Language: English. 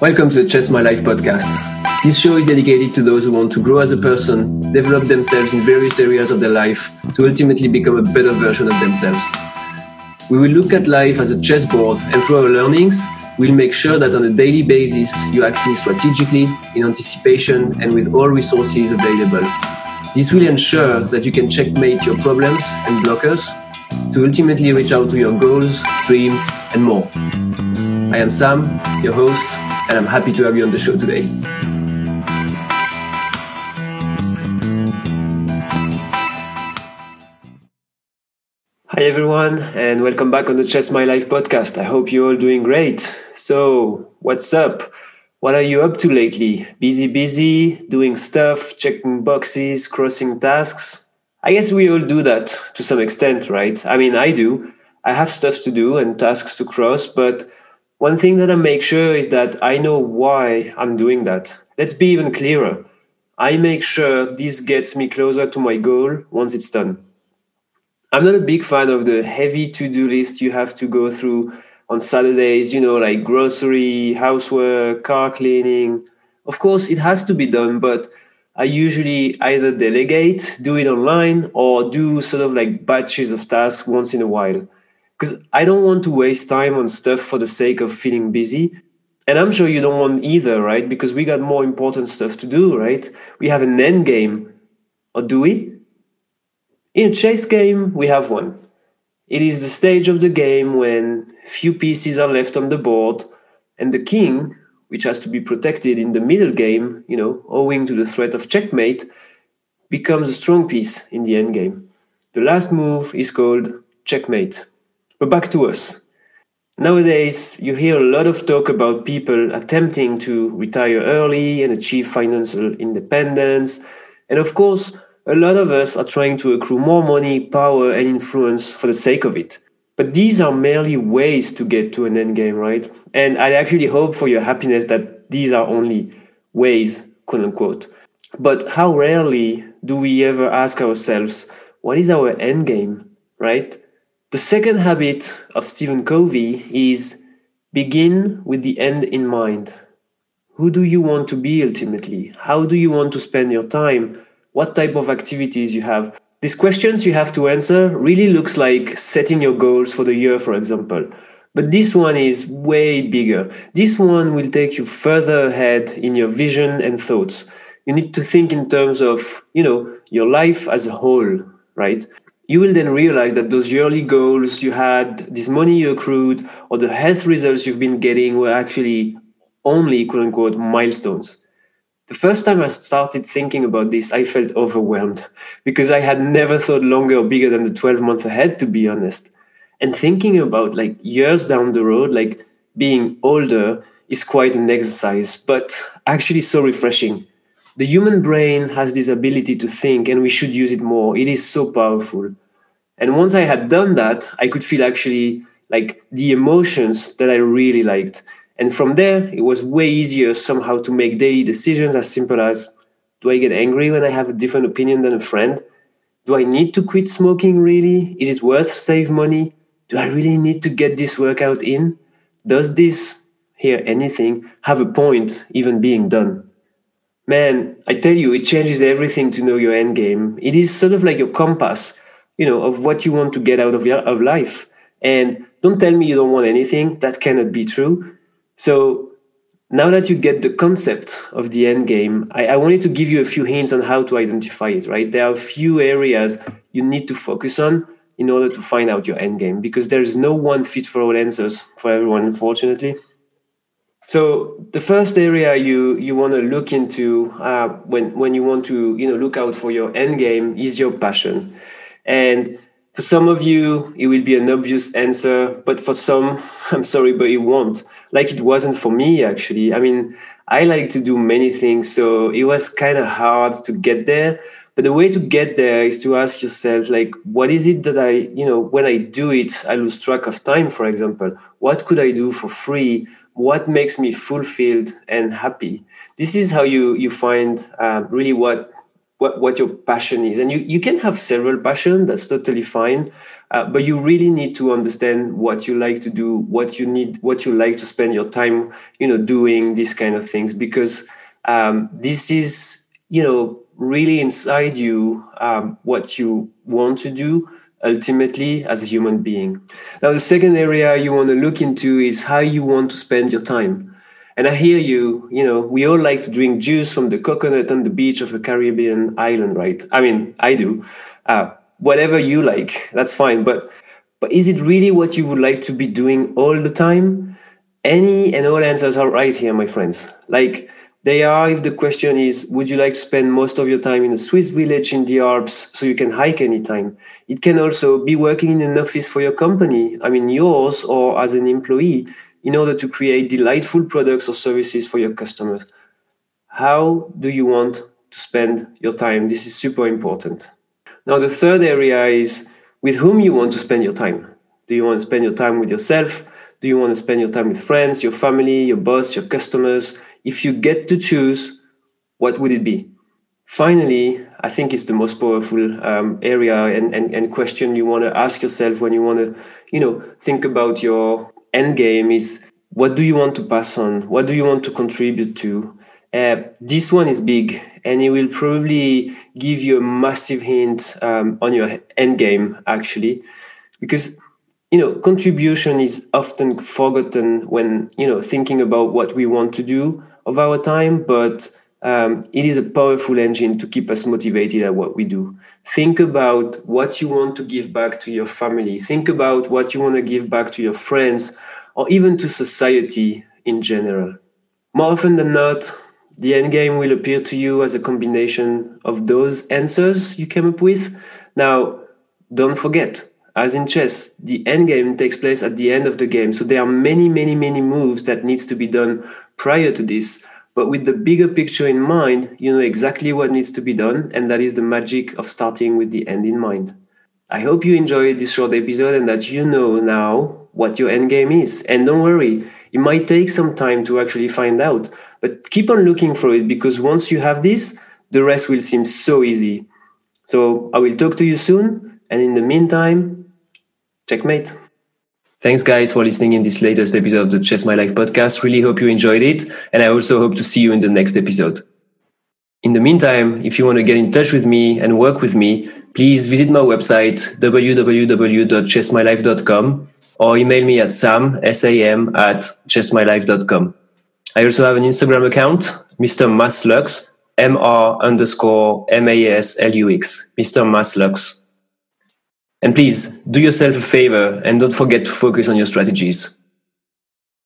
Welcome to the Chess My Life podcast. This show is dedicated to those who want to grow as a person, develop themselves in various areas of their life to ultimately become a better version of themselves. We will look at life as a chessboard and through our learnings, we'll make sure that on a daily basis you're acting strategically, in anticipation, and with all resources available. This will ensure that you can checkmate your problems and blockers to ultimately reach out to your goals, dreams, and more. I am Sam, your host, and I'm happy to have you on the show today. Hi everyone, and welcome back on the Chess My Life podcast. I hope you're all doing great. So, what's up? What are you up to lately? Busy, busy, doing stuff, checking boxes, crossing tasks? I guess we all do that to some extent, right? I mean, I do. I have stuff to do and tasks to cross, but one thing that I make sure is that I know why I'm doing that. Let's be even clearer. I make sure this gets me closer to my goal once it's done. I'm not a big fan of the heavy to do list you have to go through on Saturdays, you know, like grocery, housework, car cleaning. Of course, it has to be done, but I usually either delegate, do it online, or do sort of like batches of tasks once in a while. Because I don't want to waste time on stuff for the sake of feeling busy. And I'm sure you don't want either, right? Because we got more important stuff to do, right? We have an end game. Or do we? In a chess game, we have one. It is the stage of the game when few pieces are left on the board, and the king, which has to be protected in the middle game, you know, owing to the threat of checkmate, becomes a strong piece in the end game. The last move is called checkmate. But back to us. Nowadays, you hear a lot of talk about people attempting to retire early and achieve financial independence. And of course, a lot of us are trying to accrue more money, power, and influence for the sake of it. But these are merely ways to get to an end game, right? And I actually hope for your happiness that these are only ways, quote unquote. But how rarely do we ever ask ourselves, what is our end game, right? The second habit of Stephen Covey is begin with the end in mind. Who do you want to be ultimately? How do you want to spend your time? What type of activities you have? These questions you have to answer really looks like setting your goals for the year, for example. But this one is way bigger. This one will take you further ahead in your vision and thoughts. You need to think in terms of, you know, your life as a whole, right? You will then realize that those yearly goals you had, this money you accrued, or the health results you've been getting were actually only quote unquote milestones the first time I started thinking about this, I felt overwhelmed because I had never thought longer or bigger than the 12 months ahead, to be honest. And thinking about like years down the road, like being older, is quite an exercise, but actually so refreshing. The human brain has this ability to think, and we should use it more. It is so powerful. And once I had done that, I could feel actually like the emotions that I really liked and from there, it was way easier somehow to make daily decisions as simple as do I get angry when I have a different opinion than a friend? Do I need to quit smoking really? Is it worth save money? Do I really need to get this workout in? Does this, here anything, have a point even being done? Man, I tell you, it changes everything to know your end game. It is sort of like your compass, you know, of what you want to get out of your of life. And don't tell me you don't want anything. That cannot be true so now that you get the concept of the end game, I, I, wanted to give you a few hints on how to identify it, right? There are a few areas you need to focus on in order to find out your end game because there's no one fit for all answers for everyone, unfortunately. So the first area you you want to look into uh, when when you want to you know look out for your end game is your passion, and for some of you it will be an obvious answer, but for some, I'm sorry, but it won't like it wasn't for me actually. I mean, I like to do many things, so it was kind of hard to get there. But the way to get there is to ask yourself, like, what is it that I, you know, when I do it, I lose track of time, for example. What could I do for free? What makes me fulfilled and happy? This is how you you find uh, really what what what your passion is and you you can have several passion that's totally fine Uh, but you really need to understand what you like to do, what you need, what you like to spend your time, you know, doing these kind of things, because um, this is, you know, really inside you um, what you want to do ultimately as a human being. Now, the second area you want to look into is how you want to spend your time. And I hear you, you know, we all like to drink juice from the coconut on the beach of a Caribbean island, right? I mean, I do. Uh, whatever you like, that's fine. But but is it really what you would like to be doing all the time? Any and all answers are right here, my friends. Like they are if the question is would you like to spend most of your time in a swiss village in the alps so you can hike anytime it can also be working in an office for your company i mean yours or as an employee in order to create delightful products or services for your customers. How do you want to spend your time? This is super important. Now the third area is with whom you want to spend your time. Do you want to spend your time with yourself? Do you want to spend your time with friends your family your boss your customers? If you get to choose, what would it be? Finally, I think it's the most powerful um, area and, and, and question you want to ask yourself when you want to, you know, think about your end game is what do you want to pass on? What do you want to contribute to? Uh, this one is big and it will probably give you a massive hint um, on your end game actually because you know contribution is often forgotten when you know thinking about what we want to do of our time, but um, it is a powerful engine to keep us motivated at what we do. Think about what you want to give back to your family. Think about what you want to give back to your friends or even to society in general. More often than not, the end game will appear to you as a combination of those answers you came up with. Now, don't forget, as in chess, the end game takes place at the end of the game. So there are many, many, many moves that needs to be done prior to this. But with the bigger picture in mind, you know exactly what needs to be done, and that is the magic of starting with the end in mind. I hope you enjoyed this short episode and that you know now what your end game is. And don't worry, it might take some time to actually find out, but keep on looking for it because once you have this, the rest will seem so easy. So I will talk to you soon, and in the meantime, checkmate. Thanks, guys, for listening in this latest episode of the Chess My Life podcast. Really hope you enjoyed it. And I also hope to see you in the next episode. In the meantime, if you want to get in touch with me and work with me, please visit my website, www.chessmylife.com or email me at sam, S-A-M, at chessmylife.com. I also have an Instagram account, Mr. Maslux, M-R underscore M-A-S-L-U-X, Mr. Maslux. And please do yourself a favor and don't forget to focus on your strategies.